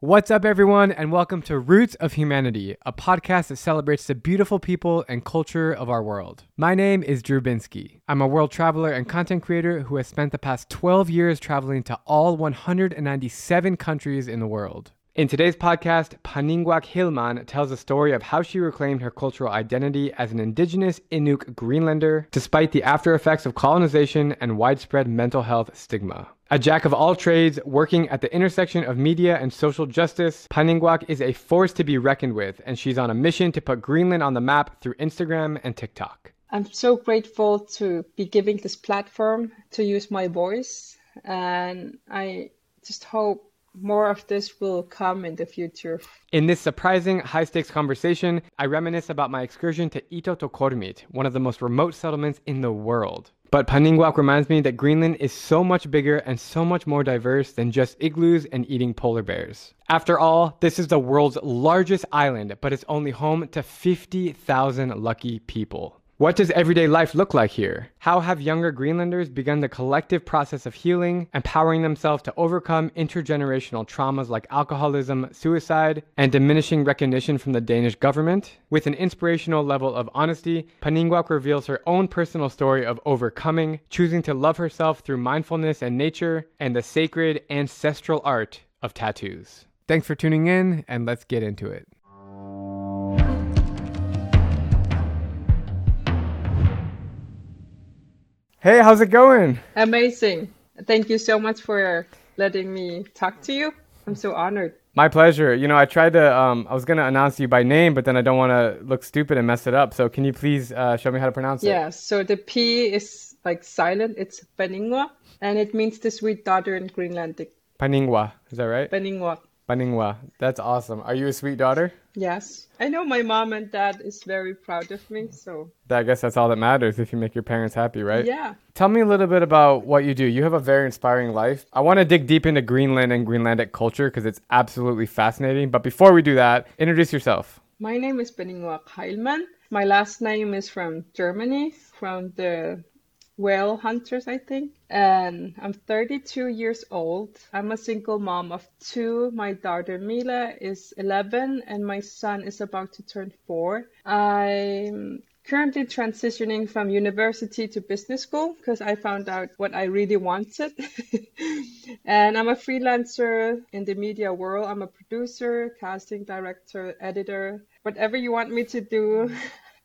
What's up, everyone, and welcome to Roots of Humanity, a podcast that celebrates the beautiful people and culture of our world. My name is Drew Binsky. I'm a world traveler and content creator who has spent the past 12 years traveling to all 197 countries in the world. In today's podcast, Paninnguaq Heilmann tells the story of how she reclaimed her cultural identity as an indigenous Inuk Greenlander despite the after effects of colonization and widespread mental health stigma. A jack of all trades, working at the intersection of media and social justice, Paningwak is a force to be reckoned with, and she's on a mission to put Greenland on the map through Instagram and TikTok. I'm so grateful to be giving this platform to use my voice, and I just hope more of this will come in the future. In this surprising, high stakes conversation, I reminisce about my excursion to Ittoqqortoormiit, one of the most remote settlements in the world. But Paninnguaq reminds me that Greenland is so much bigger and so much more diverse than just igloos and eating polar bears. After all, this is the world's largest island, but it's only home to 50,000 lucky people. What does everyday life look like here? How have younger Greenlanders begun the collective process of healing, empowering themselves to overcome intergenerational traumas like alcoholism, suicide, and diminishing recognition from the Danish government? With an inspirational level of honesty, Paninnguaq reveals her own personal story of overcoming, choosing to love herself through mindfulness and nature, and the sacred ancestral art of tattoos. Thanks for tuning in, and let's get into it. Hey, how's it going? Amazing. Thank you so much for letting me talk to you. I'm so honored. My pleasure. You know, I tried to, um, I was going to announce you by name, but then I don't want to look stupid and mess it up. So can you please uh, show me how to pronounce it? Yeah, so the P is like silent. It's Paningwa, and it means the sweet daughter in Greenlandic. Paningwa, is that right? Paningwa. Paningwa. That's awesome. Are you a sweet daughter? Yes. I know my mom and dad is very proud of me, so I guess that's all that matters if you make your parents happy, right? Yeah. Tell me a little bit about what you do. You have a very inspiring life. I want to dig deep into Greenland and Greenlandic culture because it's absolutely fascinating. But before we do that, introduce yourself. My name is Paninnguaq Heilmann. My last name is from Germany, from the whale hunters, I think. And I'm 32 years old. I'm a single mom of two. My daughter Mila is 11 and my son is about to turn four. I'm currently transitioning from university to business school because I found out what I really wanted. and I'm a freelancer in the media world. I'm a producer, casting director, editor, whatever you want me to do.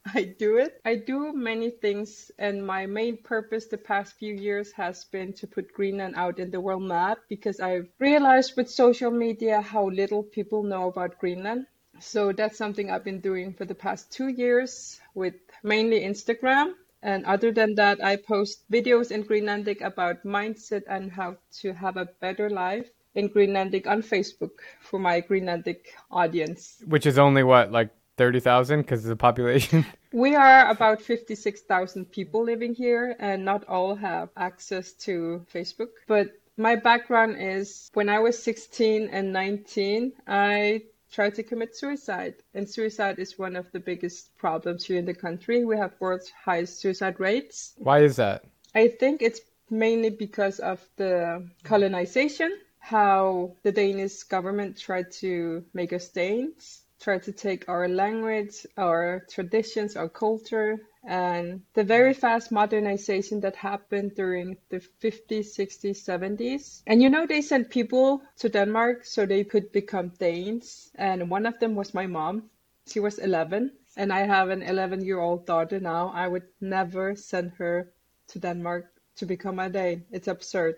I do it. I do many things, and my main purpose the past few years has been to put Greenland out in the world map because I've realized with social media how little people know about Greenland. So that's something I've been doing for the past two years with mainly Instagram. And other than that, I post videos in Greenlandic about mindset and how to have a better life in Greenlandic on Facebook for my Greenlandic audience. Which is only what, like 30,000 because of the population? We are about 56,000 people living here, and not all have access to Facebook. But my background is when I was 16 and 19, I tried to commit suicide. And suicide is one of the biggest problems here in the country. We have world's highest suicide rates. Why is that? I think it's mainly because of the colonization, how the Danish government tried to make us Danes try to take our language, our traditions, our culture, and the very mm. fast modernization that happened during the 50s, 60s, 70s. And you know, they sent people to Denmark so they could become Danes. And one of them was my mom. She was 11, and I have an 11 year old daughter now. I would never send her to Denmark to become a Dane. It's absurd.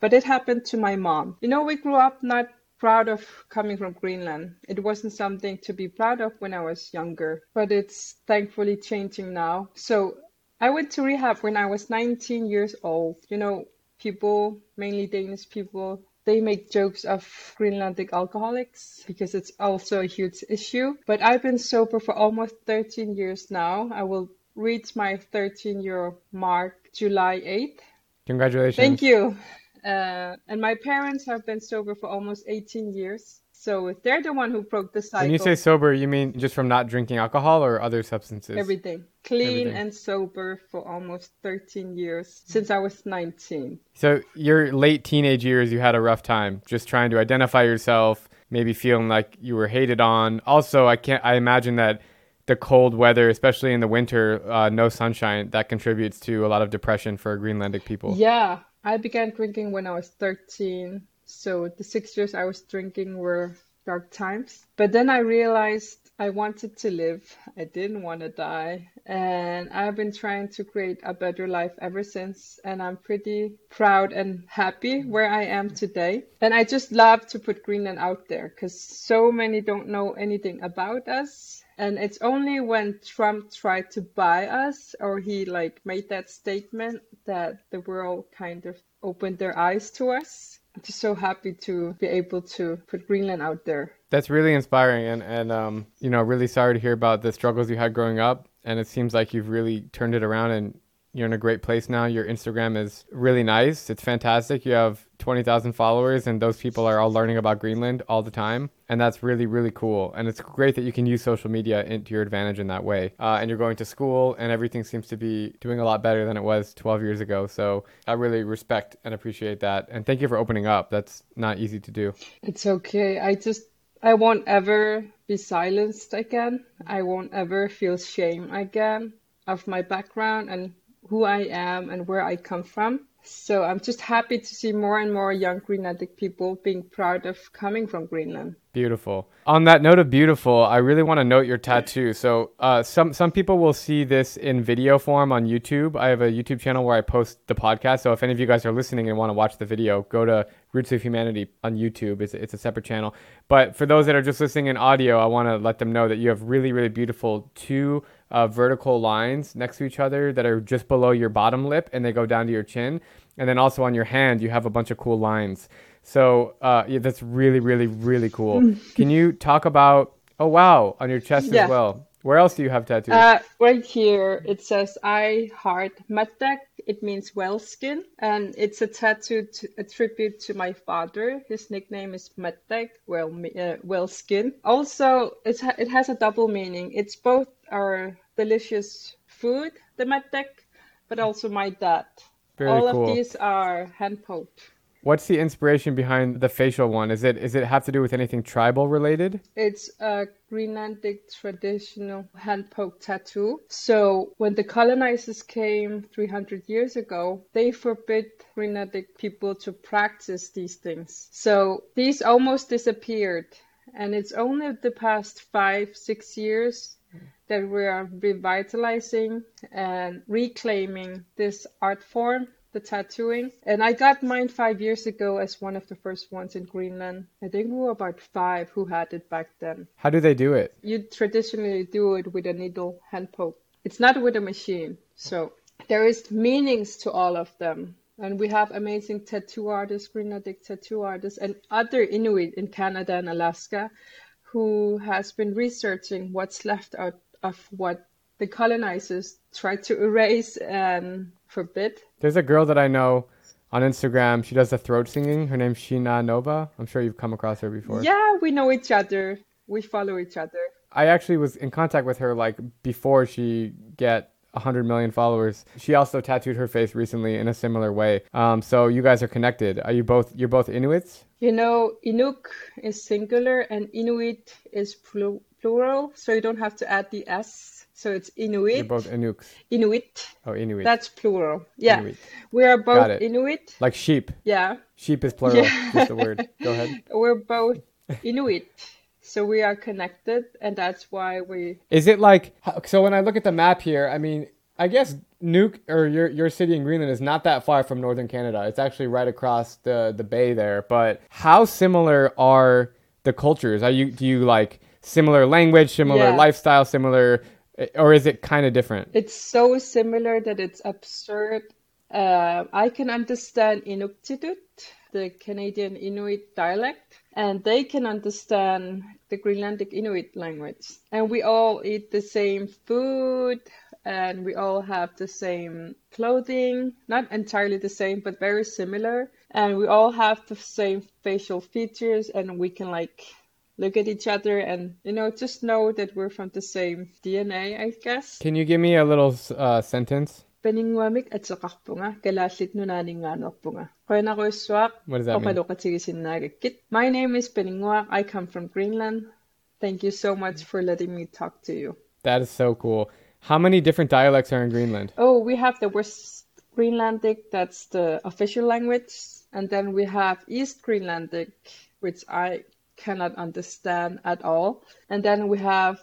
But it happened to my mom. You know, we grew up not proud of coming from Greenland. It wasn't something to be proud of when I was younger, but it's thankfully changing now. So I went to rehab when I was 19 years old. You know, people, mainly Danish people, they make jokes of Greenlandic alcoholics because it's also a huge issue. But I've been sober for almost 13 years now. I will reach my 13 year mark July 8th. Congratulations. Thank you. Uh, and my parents have been sober for almost 18 years. So they're the one who broke the cycle. When you say sober, you mean just from not drinking alcohol or other substances? Everything. Clean Everything. and sober for almost 13 years since I was 19. So your late teenage years, you had a rough time just trying to identify yourself, maybe feeling like you were hated on. Also, I can't. I imagine that the cold weather, especially in the winter, uh, no sunshine, that contributes to a lot of depression for Greenlandic people. Yeah, I began drinking when I was 13. So the six years I was drinking were dark times. But then I realized I wanted to live. I didn't want to die. And I've been trying to create a better life ever since. And I'm pretty proud and happy where I am today. And I just love to put Greenland out there because so many don't know anything about us. And it's only when Trump tried to buy us or he like made that statement that the world kind of opened their eyes to us. I'm just so happy to be able to put Greenland out there. That's really inspiring, and and um, you know, really sorry to hear about the struggles you had growing up. And it seems like you've really turned it around, and you're in a great place now. Your Instagram is really nice. It's fantastic. You have 20,000 followers, and those people are all learning about Greenland all the time. And that's really, really cool. And it's great that you can use social media into your advantage in that way. Uh, and you're going to school, and everything seems to be doing a lot better than it was 12 years ago. So I really respect and appreciate that. And thank you for opening up. That's not easy to do. It's okay. I just, I won't ever be silenced again. I won't ever feel shame again of my background and who I am and where I come from. So I'm just happy to see more and more young Greenlandic people being proud of coming from Greenland. Beautiful. On that note of beautiful, I really want to note your tattoo. So uh, some some people will see this in video form on YouTube. I have a YouTube channel where I post the podcast. So if any of you guys are listening and want to watch the video, go to Roots of Humanity on YouTube. It's, it's a separate channel. But for those that are just listening in audio, I want to let them know that you have really really beautiful two uh, vertical lines next to each other that are just below your bottom lip and they go down to your chin. And then also on your hand, you have a bunch of cool lines. So uh, yeah, that's really, really, really cool. Can you talk about? Oh wow, on your chest yeah. as well. Where else do you have tattoos? Uh, right here, it says "I heart Mattek." It means well skin, and it's a tattoo to, a tribute to my father. His nickname is Mattek, well uh, well skin. Also, it's it has a double meaning. It's both our delicious food, the Mattek, but also my dad. Very All cool. of these are hand poked. What's the inspiration behind the facial one? Is it is it have to do with anything tribal related? It's a Greenlandic traditional hand poke tattoo. So when the colonizers came 300 years ago, they forbid Greenlandic people to practice these things. So these almost disappeared. And it's only the past five, six years that we are revitalizing and reclaiming this art form the tattooing. And I got mine five years ago as one of the first ones in Greenland. I think we were about five who had it back then. How do they do it? You traditionally do it with a needle hand poke. It's not with a machine. So there is meanings to all of them. And we have amazing tattoo artists, Greenlandic tattoo artists, and other Inuit in Canada and Alaska who has been researching what's left out of what the colonizers tried to erase and forbid. There's a girl that I know on Instagram. She does the throat singing. Her name's Shina Nova. I'm sure you've come across her before. Yeah, we know each other. We follow each other. I actually was in contact with her like before she get 100 million followers. She also tattooed her face recently in a similar way. Um, so you guys are connected. Are you both? You're both Inuits. You know, Inuk is singular and Inuit is plural, so you don't have to add the s. So it's Inuit. You're both Inuks. Inuit. Oh, Inuit. That's plural. Yeah. Inuit. We are both Inuit. Like sheep. Yeah. Sheep is plural. Yeah. Just the word. Go ahead. We're both Inuit. So we are connected, and that's why we. Is it like so? When I look at the map here, I mean, I guess Nuuk or your your city in Greenland is not that far from northern Canada. It's actually right across the the bay there. But how similar are the cultures? Are you do you like similar language, similar yeah. lifestyle, similar, or is it kind of different? It's so similar that it's absurd. Uh, I can understand Inuktitut, the Canadian Inuit dialect, and they can understand the Greenlandic Inuit language. And we all eat the same food and we all have the same clothing, not entirely the same, but very similar. And we all have the same facial features, and we can like look at each other and you know just know that we're from the same DNA, I guess. Can you give me a little uh, sentence? Peningwamik at kalasit My name is Paninnguaq, I come from Greenland. Thank you so much for letting me talk to you. That is so cool. How many different dialects are in Greenland? Oh we have the West Greenlandic that's the official language and then we have East Greenlandic which I cannot understand at all and then we have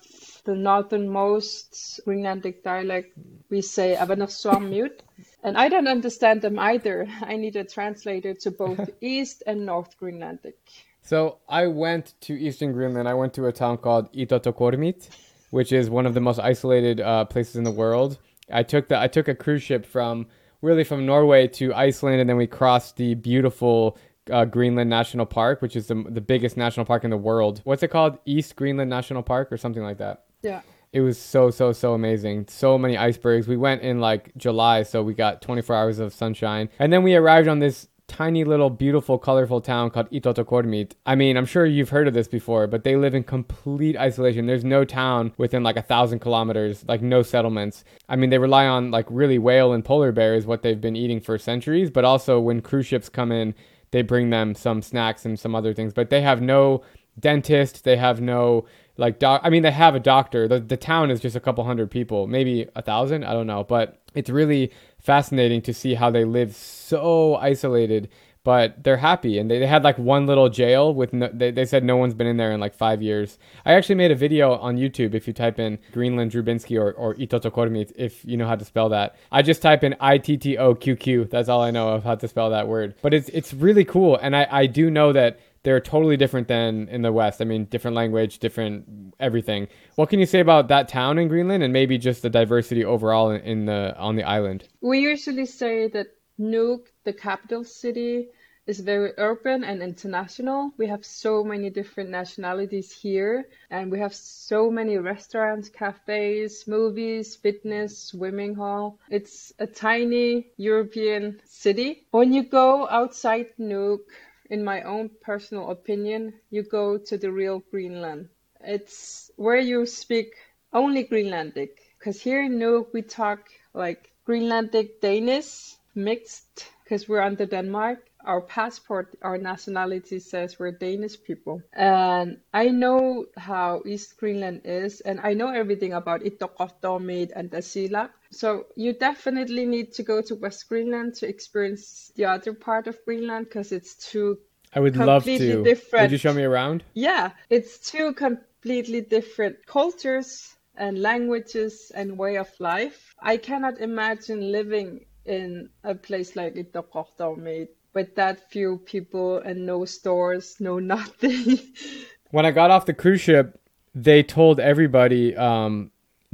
the northernmost Greenlandic dialect, we say Avanersuarmiut. And I don't understand them either. I need a translator to both East and North Greenlandic. So I went to Eastern Greenland. I went to a town called Ittoqqortoormiit, which is one of the most isolated uh, places in the world. I took the I took a cruise ship from really from Norway to Iceland, and then we crossed the beautiful uh, Greenland National Park, which is the the biggest national park in the world. What's it called? East Greenland National Park or something like that. Yeah. It was so so so amazing. So many icebergs. We went in like July, so we got 24 hours of sunshine. And then we arrived on this tiny little beautiful colorful town called Ittoqqortoormiit. I mean, I'm sure you've heard of this before, but they live in complete isolation. There's no town within like a thousand kilometers, like no settlements. I mean, they rely on like really whale and polar bear is what they've been eating for centuries, but also when cruise ships come in, they bring them some snacks and some other things, but they have no dentist, they have no like doc i mean they have a doctor. The, the town is just a couple hundred people maybe a thousand i don't know. But it's really fascinating to see how they live so isolated but they're happy. And they, they had like one little jail with no, they, they said no one's been in there in like five years. I actually made a video on youtube if you type in greenland Drew Binsky or, or Ittoqqortoormiit if you know how to spell that. I just type in i-t-t-o-q-q that's all i know of how to spell that word. But it's it's really cool. And i, I do know that they're totally different than in the West. I mean, different language, different everything. What can you say about that town in Greenland, and maybe just the diversity overall in, the on the island? We usually say that Nuuk, the capital city, is very urban and international. We have so many different nationalities here, and we have so many restaurants, cafes, movies, fitness, swimming hall. It's a tiny European city. When you go outside Nuuk, in my own personal opinion, you go to the real Greenland. It's where you speak only Greenlandic. Because here in Nuuk, we talk like Greenlandic Danish mixed because we're under Denmark. Our passport, our nationality says we're Danish people. And I know how East Greenland is, and I know everything about Ittoqqortoormiit and Tasiilaq. So you definitely need to go to West Greenland to experience the other part of Greenland because it's two I would love completely to. different. Would you show me around? Yeah, it's two completely different cultures and languages and way of life. I cannot imagine living in a place like Ittoqqortoormiit with that few people and no stores, no nothing. When I got off the cruise ship, they told everybody um,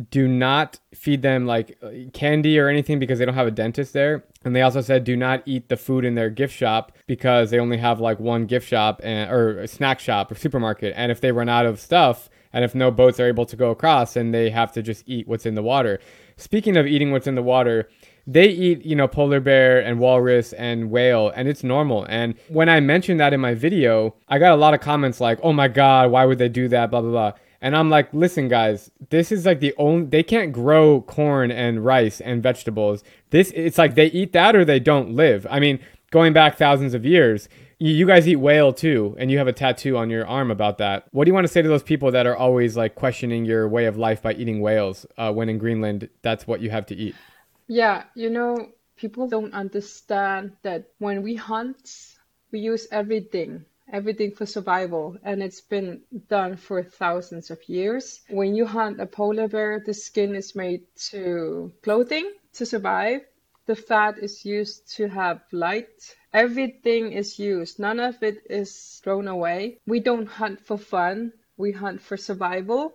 do not feed them like candy or anything because they don't have a dentist there. And they also said do not eat the food in their gift shop because they only have like one gift shop and or snack shop or supermarket. And if they run out of stuff and if no boats are able to go across, then they have to just eat what's in the water. Speaking of eating what's in the water, they eat, you know, polar bear and walrus and whale, and it's normal. And when I mentioned that in my video, I got a lot of comments like, oh my God, why would they do that? Blah, blah, blah. And I'm like, listen, guys, this is like the only, they can't grow corn and rice and vegetables. This, it's like they eat that or they don't live. I mean, going back thousands of years, you, guys eat whale too, and you have a tattoo on your arm about that. What do you want to say to those people that are always like questioning your way of life by eating whales uh, when in Greenland, that's what you have to eat? Yeah, you know, people don't understand that when we hunt, we use everything, everything for survival, and it's been done for thousands of years. When you hunt a polar bear, the skin is made to clothing to survive. The fat is used to have light. Everything is used. None of it is thrown away. We don't hunt for fun. We hunt for survival.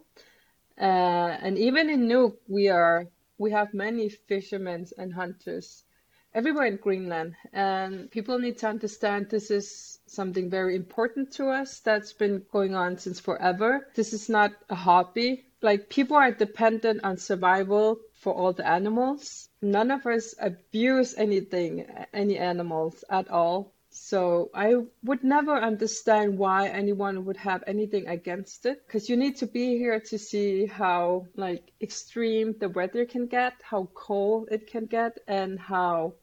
Uh, and even in Nuuk, we are we have many fishermen and hunters everywhere in Greenland, and people need to understand this is something very important to us that's been going on since forever. This is not a hobby. Like people are dependent on survival for all the animals. None of us abuse anything, any animals at all. So I would never understand why anyone would have anything against it because you need to be here to see how like extreme the weather can get, how cold it can get, and how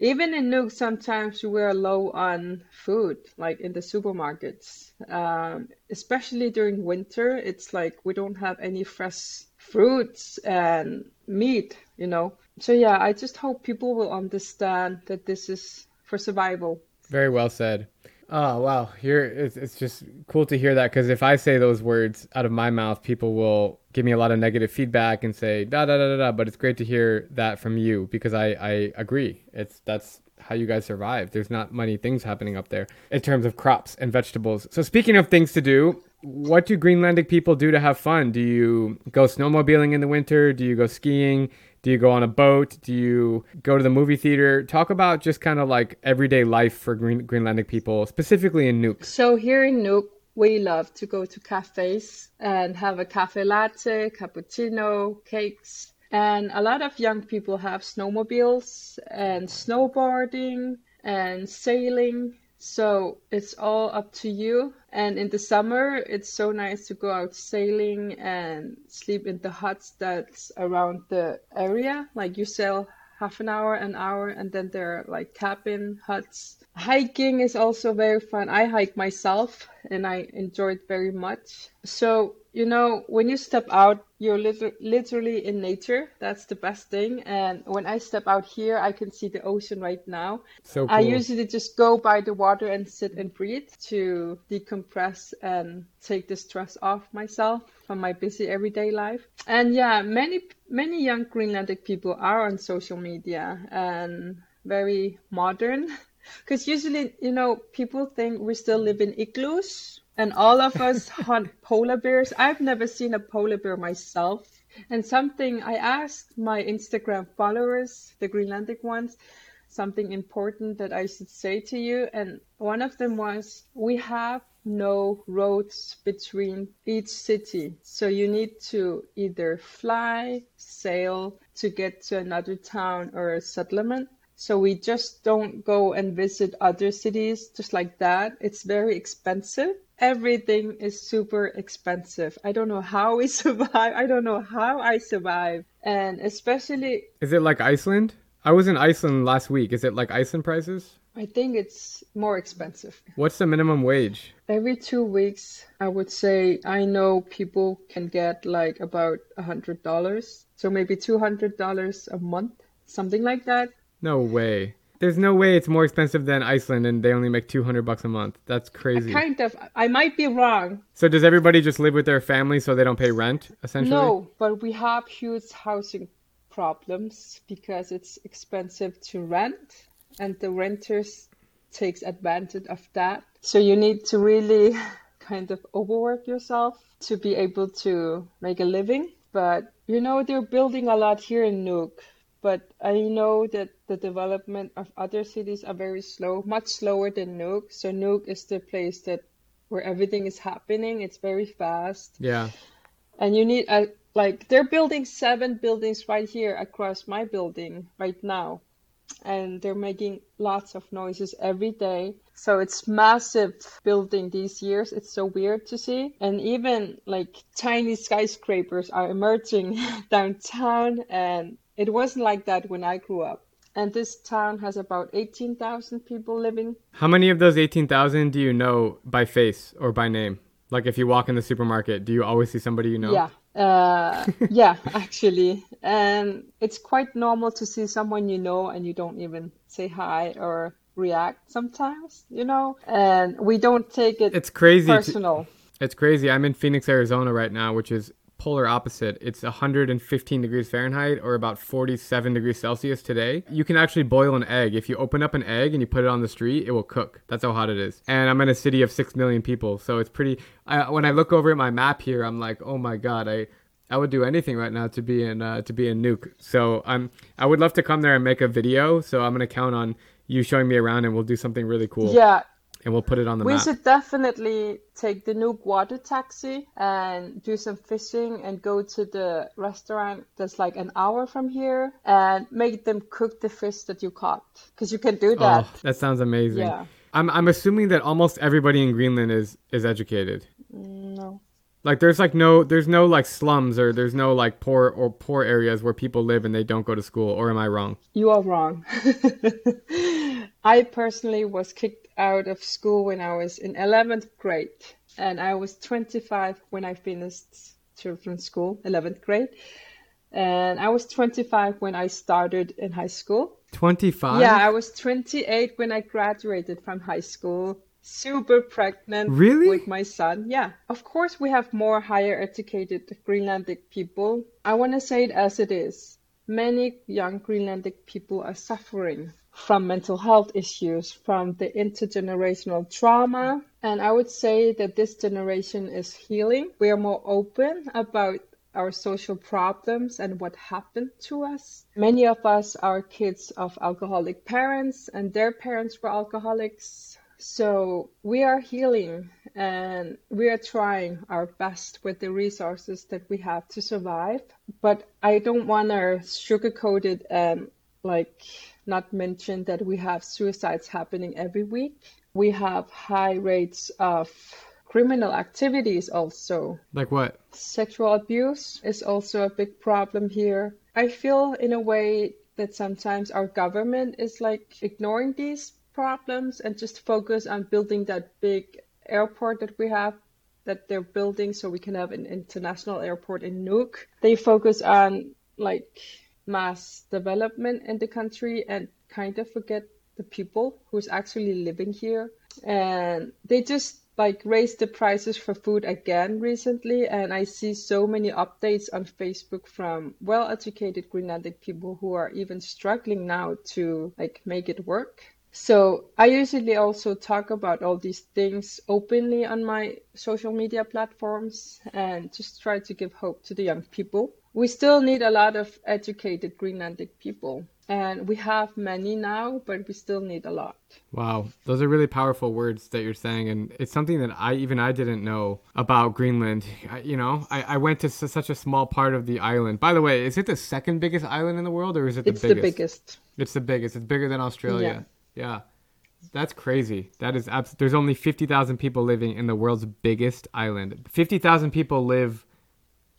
even in Nuuk sometimes we're low on food, like in the supermarkets. Um, especially during winter, it's like we don't have any fresh fruits and meat, you know. So yeah, I just hope people will understand that this is for survival. Very well said. Oh wow, here it's, it's just cool to hear that because if I say those words out of my mouth, people will give me a lot of negative feedback and say da da da da da. But it's great to hear that from you because I I agree. It's that's how you guys survive. There's not many things happening up there in terms of crops and vegetables. So speaking of things to do, what do Greenlandic people do to have fun? Do you go snowmobiling in the winter? Do you go skiing? Do you go on a boat? Do you go to the movie theater? Talk about just kind of like everyday life for Green- Greenlandic people, specifically in Nuuk. So here in Nuuk, we love to go to cafes and have a cafe latte, cappuccino, cakes. And a lot of young people have snowmobiles and snowboarding and sailing so it's all up to you. And in the summer, it's so nice to go out sailing and sleep in the huts that's around the area. Like you sail half an hour, an hour, and then there are like cabin huts. Hiking is also very fun. I hike myself and I enjoy it very much. So you know, when you step out, you're liter- literally in nature. That's the best thing. And when I step out here, I can see the ocean right now. So cool. I usually just go by the water and sit and breathe to decompress and take the stress off myself from my busy everyday life. And yeah, many many young Greenlandic people are on social media and very modern. Because usually, you know, people think we still live in igloos and all of us hunt polar bears. I've never seen a polar bear myself. And something I asked my Instagram followers, the Greenlandic ones, something important that I should say to you. And one of them was, we have no roads between each city. So you need to either fly, sail to get to another town or a settlement. So we just don't go and visit other cities just like that. It's very expensive everything is super expensive. I don't know how we survive. I don't know how I survive. And especially. Is it like Iceland? I was in Iceland last week. Is it like Iceland prices? I think it's more expensive. What's the minimum wage? Every two weeks, I would say I know people can get like about a hundred dollars. So maybe two hundred dollars a month, something like that. No way. There's no way it's more expensive than Iceland and they only make 200 bucks a month. That's crazy. Kind of. I might be wrong. So does everybody just live with their family so they don't pay rent essentially? No, but we have huge housing problems because it's expensive to rent and the renters takes advantage of that. So you need to really kind of overwork yourself to be able to make a living. But you know, they're building a lot here in Nuuk but I know that the development of other cities are very slow, much slower than Nuuk. So Nuuk is the place that where everything is happening. It's very fast. Yeah. And you need a like they're building seven buildings right here across my building right now. And they're making lots of noises every day. So it's massive building these years. It's so weird to see. And even like tiny skyscrapers are emerging downtown and it wasn't like that when I grew up. And this town has about 18,000 people living. How many of those 18,000 do you know by face or by name? Like if you walk in the supermarket, do you always see somebody you know? Yeah. Uh, yeah, actually. And it's quite normal to see someone you know and you don't even say hi or react sometimes, you know? And we don't take it it's crazy personal. To, it's crazy. I'm in Phoenix, Arizona right now, which is polar opposite. It's 115 degrees Fahrenheit or about 47 degrees Celsius today. You can actually boil an egg. If you open up an egg and you put it on the street, it will cook. That's how hot it is. And I'm in a city of 6 million people. So it's pretty. I, when I look over at my map here, I'm like, oh my God, I. I would do anything right now to be in uh, to be in Nuuk. So I'm I would love to come there and make a video. So I'm gonna count on you showing me around and we'll do something really cool. Yeah, and we'll put it on the we map. We should definitely take the Nuuk water taxi and do some fishing and go to the restaurant that's like an hour from here and make them cook the fish that you caught because you can do oh, that. Oh, that sounds amazing. Yeah. I'm I'm assuming that almost everybody in Greenland is is educated. Mm, no. Like there's like no there's no like slums or there's no like poor or poor areas where people live and they don't go to school or am I wrong? You are wrong. I personally was kicked out of school when I was in 11th grade and I was 25 when I finished children's school, 11th grade. And I was 25 when I started in high school. 25? Yeah, I was 28 when I graduated from high school. Super pregnant Really? with my son. Yeah, of course, we have more higher educated Greenlandic people. I want to say it as it is. Many young Greenlandic people are suffering from mental health issues, from the intergenerational trauma. And I would say that this generation is healing. We are more open about our social problems and what happened to us. Many of us are kids of alcoholic parents, and their parents were alcoholics. So we are healing and we are trying our best with the resources that we have to survive. But I don't want to sugarcoat it and like not mention that we have suicides happening every week. We have high rates of criminal activities also. Like what? Sexual abuse is also a big problem here. I feel in a way that sometimes our government is like ignoring these problems and just focus on building that big airport that we have that they're building so we can have an international airport in Nuuk. They focus on like mass development in the country and kind of forget the people who's actually living here. And they just like raised the prices for food again recently and I see so many updates on Facebook from well-educated Greenlandic people who are even struggling now to like make it work. So I usually also talk about all these things openly on my social media platforms and just try to give hope to the young people. We still need a lot of educated Greenlandic people and we have many now, but we still need a lot. Wow, those are really powerful words that you're saying, and it's something that I even I didn't know about Greenland. I, you know, I, I went to s- such a small part of the island. By the way, is it the second biggest island in the world, or is it the It's biggest? It's the biggest. It's the biggest. It's bigger than Australia. Yeah, that's crazy. That is abs- There's only fifty thousand people living in the world's biggest island. Fifty thousand people live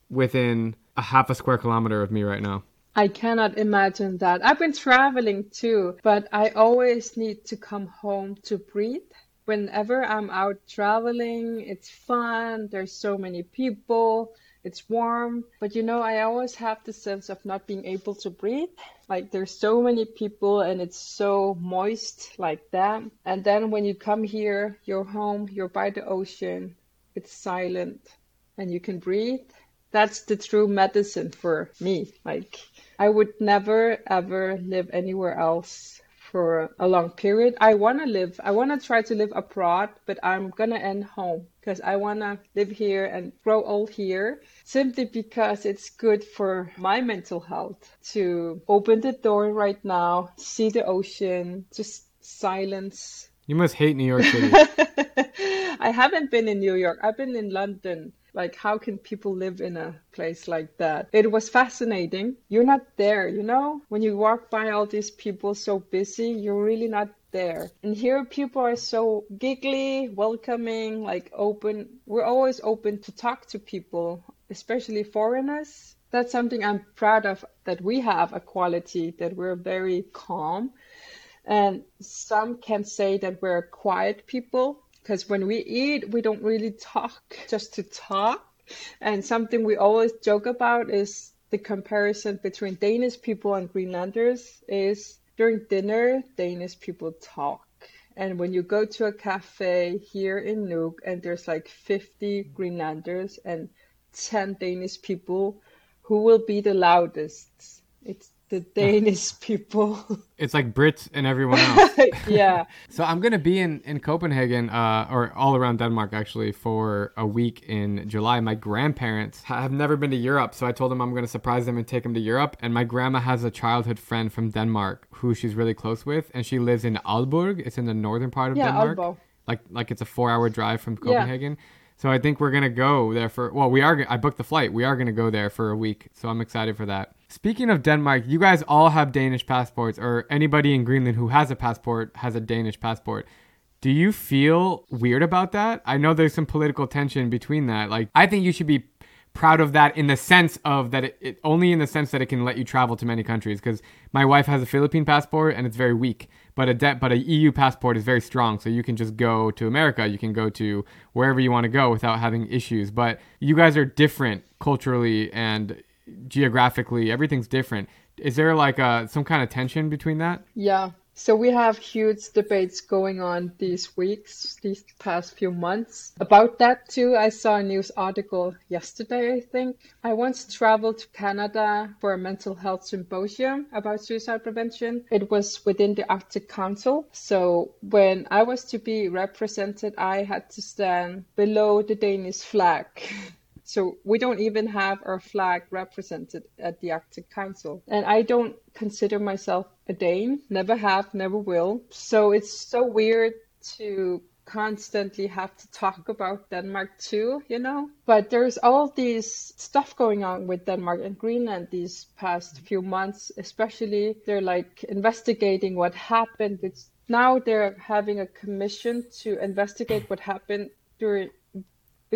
within a half a square kilometer of me right now. I cannot imagine that. I've been traveling too, but I always need to come home to breathe. Whenever I'm out traveling, it's fun. There's so many people. It's warm. But you know, I always have the sense of not being able to breathe. Like there's so many people and it's so moist like that. And then when you come here, you're home, you're by the ocean, it's silent and you can breathe. That's the true medicine for me. Like I would never ever live anywhere else for a long period. I want to live, I want to try to live abroad, but I'm going to end home because I want to live here and grow old here simply because it's good for my mental health to open the door right now, see the ocean, just silence. You must hate New York City. I haven't been in New York. I've been in London. Like, how can people live in a place like that? It was fascinating. You're not there, you know? When you walk by all these people so busy, you're really not there. And here, people are so giggly, welcoming, like open. We're always open to talk to people, especially foreigners. That's something I'm proud of that we have a quality that we're very calm. And some can say that we're quiet people because when we eat, we don't really talk just to talk. And something we always joke about is the comparison between Danish people and Greenlanders is during dinner, Danish people talk. And when you go to a cafe here in Nuuk and there's like 50 Greenlanders and 10 Danish people, who will be the loudest? It's the Danish people. it's like Brits and everyone else. yeah. So I'm gonna be in in Copenhagen, uh, or all around Denmark actually, for a week in July. My grandparents have never been to Europe, so I told them I'm gonna surprise them and take them to Europe. And my grandma has a childhood friend from Denmark who she's really close with, and she lives in Aalborg. It's in the northern part of Yeah, Denmark. Aalborg. Like like it's a four hour drive from Copenhagen. Yeah. So I think we're gonna go there for. Well, we are. I booked the flight. We are gonna go there for a week, so I'm excited for that. Speaking of Denmark, you guys all have Danish passports, or anybody in Greenland who has a passport has a Danish passport. Do you feel weird about that? I know there's some political tension between that. Like, I think you should be proud of that in the sense of that it, it only in the sense that it can let you travel to many countries because my wife has a Philippine passport and it's very weak but a de- but a EU passport is very strong so you can just go to America you can go to wherever you want to go without having issues but you guys are different culturally and geographically everything's different is there like a, some kind of tension between that Yeah. So we have huge debates going on these weeks, these past few months about that too. I saw a news article yesterday, I think. I once traveled to Canada for a mental health symposium about suicide prevention. It was within the Arctic Council. So when I was to be represented, I had to stand below the Danish flag. So we don't even have our flag represented at the Arctic Council. And I don't consider myself a Dane, never have, never will. So it's so weird to constantly have to talk about Denmark too, you know? But there's all these stuff going on with Denmark and Greenland these past few months, especially they're like investigating what happened. It's now they're having a commission to investigate what happened during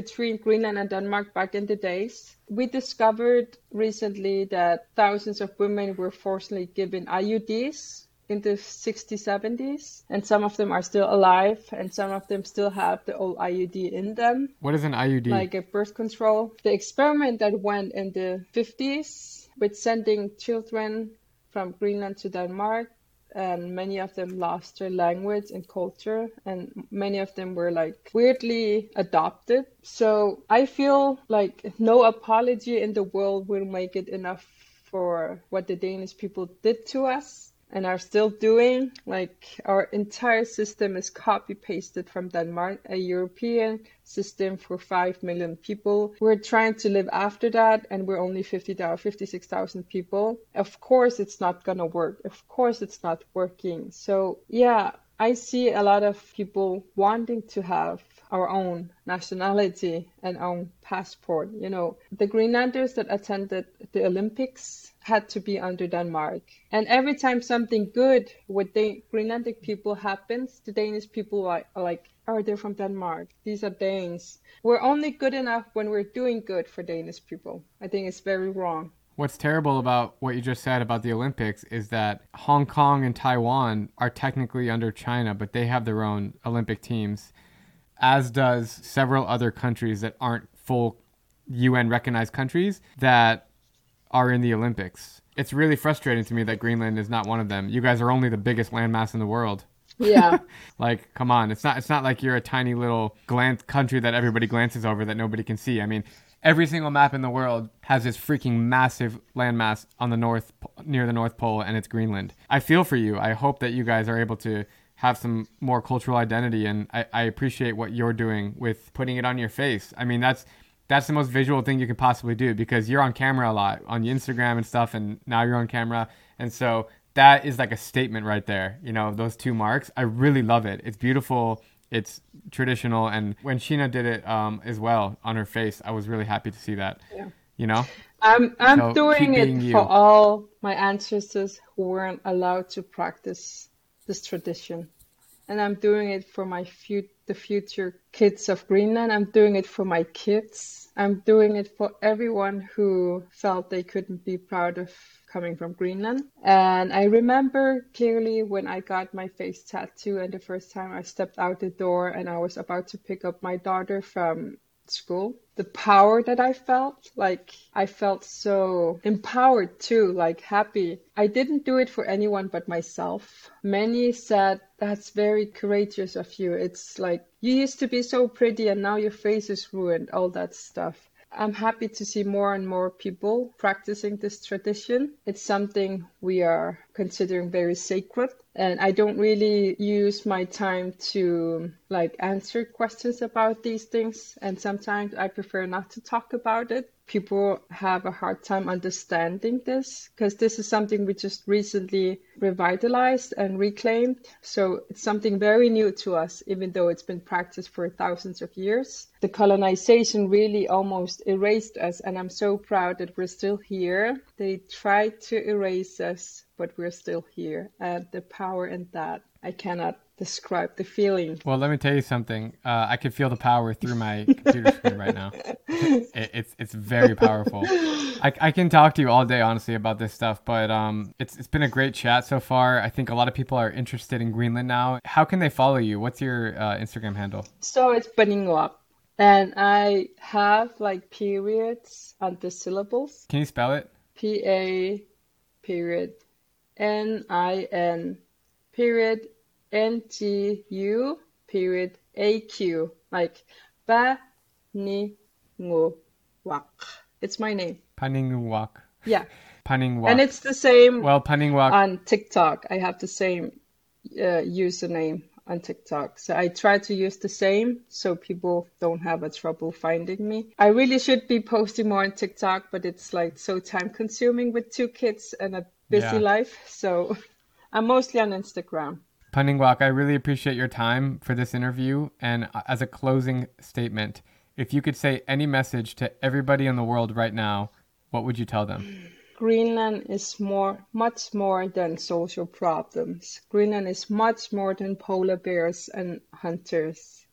between Greenland and Denmark back in the days. We discovered recently that thousands of women were forcibly given IUDs in the 60s, 70s, and some of them are still alive, and some of them still have the old IUD in them, what is an IUD like a birth control. The experiment that went in the 50s with sending children from Greenland to Denmark and many of them lost their language and culture and many of them were like weirdly adopted. So i feel like no apology in the world will make it enough for what the danish people did to us and are still doing like our entire system is copy pasted from denmark a european system for 5 million people. We're trying to live after that and we're only 50,000 56,000 people. Of course it's not going to work. Of course it's not working. So yeah i see a lot of people wanting to have our own nationality and own passport you know. The greenlanders that attended the olympics had to be under Denmark. And every time something good with the Greenlandic people happens, the Danish people are, are like, oh, they're from Denmark. These are Danes. We're only good enough when we're doing good for Danish people. I think it's very wrong. What's terrible about what you just said about the Olympics is that Hong Kong and Taiwan are technically under China, but they have their own Olympic teams, as does several other countries that aren't full UN recognized countries that are in the Olympics. It's really frustrating to me that Greenland is not one of them. You guys are only the biggest landmass in the world. Yeah. like, come on. It's not it's not like you're a tiny little glance country that everybody glances over that nobody can see. I mean, every single map in the world has this freaking massive landmass on the north near the North Pole and it's Greenland. I feel for you. I hope that you guys are able to have some more cultural identity and I, I appreciate what you're doing with putting it on your face. I mean, that's that's the most visual thing you could possibly do because you're on camera a lot on Instagram and stuff, and now you're on camera, and so that is like a statement right there. You know, those two marks. I really love it. It's beautiful. It's traditional, and when Shina did it um, as well on her face, I was really happy to see that. Yeah. You know. I'm I'm So, doing it you. for all my ancestors who weren't allowed to practice this tradition. And I'm doing it for my fut- the future kids of Greenland. I'm doing it for my kids. I'm doing it for everyone who felt they couldn't be proud of coming from Greenland. And I remember clearly when I got my face tattoo and the first time I stepped out the door and I was about to pick up my daughter from school the power that i felt like i felt so empowered too like happy. I didn't do it for anyone but myself. Many said that's very courageous of you. It's like you used to be so pretty and now your face is ruined all that stuff. I'm happy to see more and more people practicing this tradition. It's something we are considering very sacred. And I don't really use my time to like answer questions about these things. And sometimes I prefer not to talk about it. People have a hard time understanding this because this is something we just recently revitalized and reclaimed. So it's something very new to us, even though it's been practiced for thousands of years. The colonization really almost erased us, and I'm so proud that we're still here. They tried to erase us, but we're still here. And the power in that, I cannot describe the feeling. Well, let me tell you something. Uh, I can feel the power through my computer screen right now. It, it's it's very powerful. I, I can talk to you all day, honestly, about this stuff. But um, it's it's been a great chat so far. I think a lot of people are interested in Greenland now. How can they follow you? What's your uh, Instagram handle? So it's Paninnguaq. And I have like periods on the syllables. Can you spell it? P A period N I N period N G U period A Q like ba ni ngu wak. It's my name. Paninnguaq. Yeah. Paninnguaq. And it's the same well, Paninnguaq. on TikTok. I have the same uh, username on TikTok. So I try to use the same so people don't have a trouble finding me. I really should be posting more on TikTok, but it's like so time consuming with two kids and a busy Yeah. life. So I'm mostly on Instagram. Paninnguaq, I really appreciate your time for this interview. And uh, as a closing statement, if you could say any message to everybody in the world right now, what would you tell them? Greenland is more, much more than social problems. Greenland is much more than polar bears and hunters.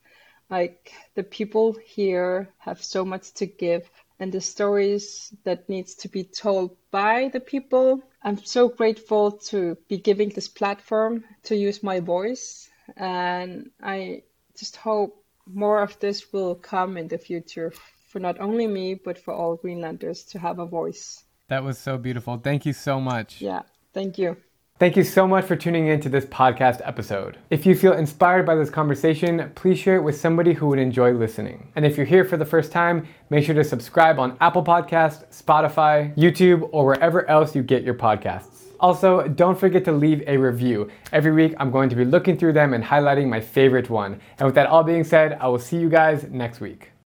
Like the people here have so much to give and the stories that needs to be told by the people. I'm so grateful to be giving this platform to use my voice and I just hope more of this will come in the future for not only me but for all Greenlanders to have a voice. That was so beautiful. Thank you so much. Yeah, thank you. Thank you so much for tuning in to this podcast episode. If you feel inspired by this conversation, please share it with somebody who would enjoy listening. And if you're here for the first time, make sure to subscribe on Apple Podcast, Spotify, YouTube, or wherever else you get your podcasts. Also, don't forget to leave a review. Every week, I'm going to be looking through them and highlighting my favorite one. And with that all being said, I will see you guys next week.